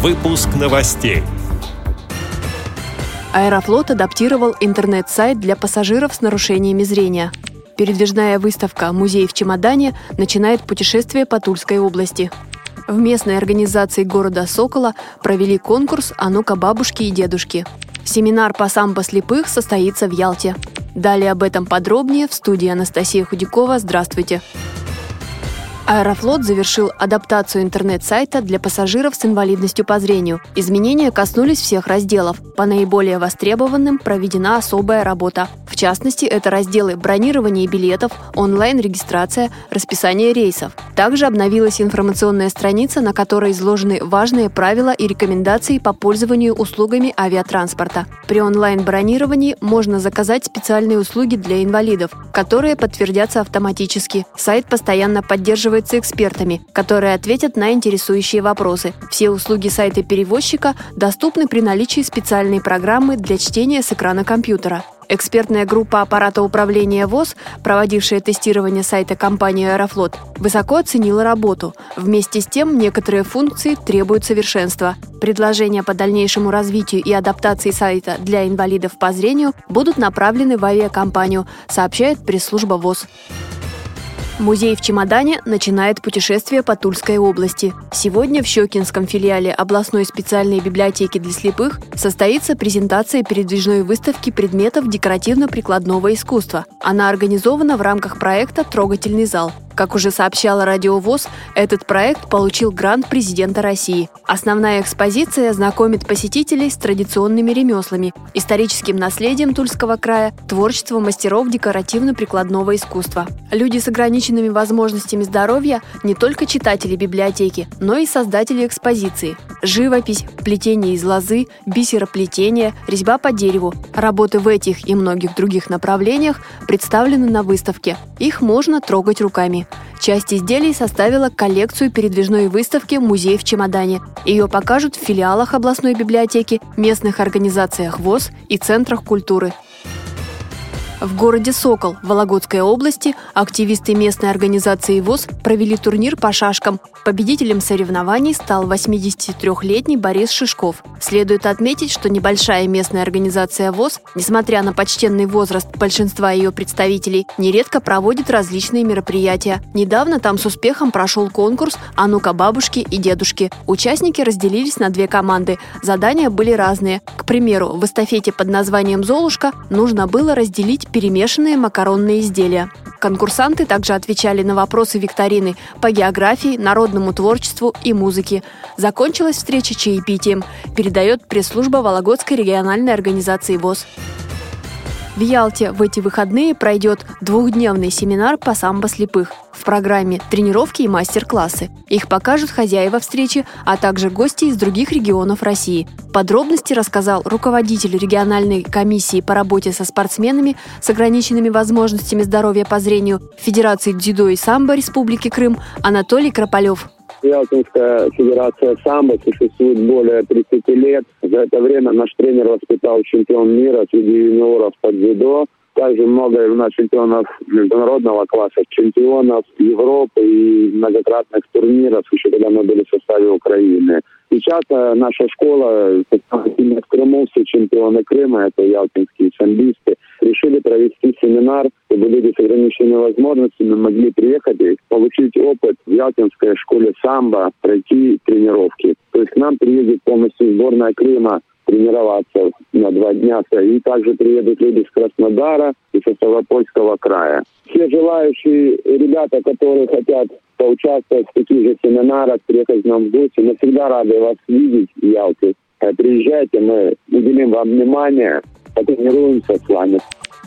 Выпуск новостей. Аэрофлот адаптировал интернет-сайт для пассажиров с нарушениями зрения. Передвижная выставка «Музей в чемодане» начинает путешествие по Тульской области. В местной организации города Сокола провели конкурс «А ну-ка, бабушки и дедушки». Семинар по самбо слепых состоится в Ялте. Далее об этом подробнее в студии Анастасия Худякова. Здравствуйте! Аэрофлот завершил адаптацию интернет-сайта для пассажиров с инвалидностью по зрению. Изменения коснулись всех разделов. По наиболее востребованным проведена особая работа. Частности, это разделы бронирования билетов, онлайн-регистрация, расписание рейсов. Также обновилась информационная страница, на которой изложены важные правила и рекомендации по пользованию услугами авиатранспорта. При онлайн-бронировании можно заказать специальные услуги для инвалидов, которые подтвердятся автоматически. Сайт постоянно поддерживается экспертами, которые ответят на интересующие вопросы. Все услуги сайта перевозчика доступны при наличии специальной программы для чтения с экрана компьютера. Экспертная группа аппарата управления ВОЗ, проводившая тестирование сайта компании «Аэрофлот», высоко оценила работу. Вместе с тем, некоторые функции требуют совершенства. Предложения по дальнейшему развитию и адаптации сайта для инвалидов по зрению будут направлены в авиакомпанию, сообщает пресс-служба ВОЗ. Музей в чемодане начинает путешествие по Тульской области. Сегодня в Щекинском филиале областной специальной библиотеки для слепых состоится презентация передвижной выставки предметов декоративно-прикладного искусства. Она организована в рамках проекта «Трогательный зал». Как уже сообщала Радио ВОЗ, этот проект получил грант президента России. Основная экспозиция знакомит посетителей с традиционными ремеслами, историческим наследием Тульского края, творчеством мастеров декоративно-прикладного искусства. Люди с ограниченными возможностями здоровья – не только читатели библиотеки, но и создатели экспозиции. Живопись, плетение из лозы, бисероплетение, резьба по дереву. Работы в этих и многих других направлениях представлены на выставке. Их можно трогать руками. Часть изделий составила коллекцию передвижной выставки «Музей в чемодане». Ее покажут в филиалах областной библиотеки, местных организациях ВОЗ и центрах культуры. В городе Сокол Вологодской области активисты местной организации ВОЗ провели турнир по шашкам. Победителем соревнований стал 83-летний Борис Шишков. Следует отметить, что небольшая местная организация ВОЗ, несмотря на почтенный возраст большинства ее представителей, нередко проводит различные мероприятия. Недавно там с успехом прошел конкурс «А ну-ка, бабушки и дедушки». Участники разделились на две команды. Задания были разные. К примеру, в эстафете под названием «Золушка» нужно было разделить перемешанные макаронные изделия. Конкурсанты также отвечали на вопросы викторины по географии, народному творчеству и музыке. Закончилась встреча чаепитием, передает пресс-служба Вологодской региональной организации ВОЗ. В Ялте в эти выходные пройдет двухдневный семинар по самбо слепых. В программе тренировки и мастер-классы. Их покажут хозяева встречи, а также гости из других регионов России. Подробности рассказал руководитель региональной комиссии по работе со спортсменами с ограниченными возможностями здоровья по зрению Федерации дзюдо и самбо Республики Крым Анатолий Крополев. Ялтинская федерация самбо существует более 30 лет. За это время наш тренер воспитал чемпион мира среди юниоров по дзюдо. Также много у нас чемпионов международного класса, чемпионов Европы и многократных турниров, еще когда мы были в составе Украины. Сейчас э, наша школа, в Крыму, все чемпионы Крыма, это ялтинские самбисты, решили провести семинар, чтобы люди с ограниченными возможностями могли приехать и получить опыт в Ялтинской школе самбо, пройти тренировки. То есть к нам приедет полностью сборная Крыма тренироваться на два дня. И также приедут люди с Краснодара и со Ставропольского края. Все желающие ребята, которые хотят поучаствовать в таких же семинарах, приехать к нам в гости, мы всегда рады вас видеть в Ялте. Приезжайте, мы уделим вам внимание, потренируемся с вами.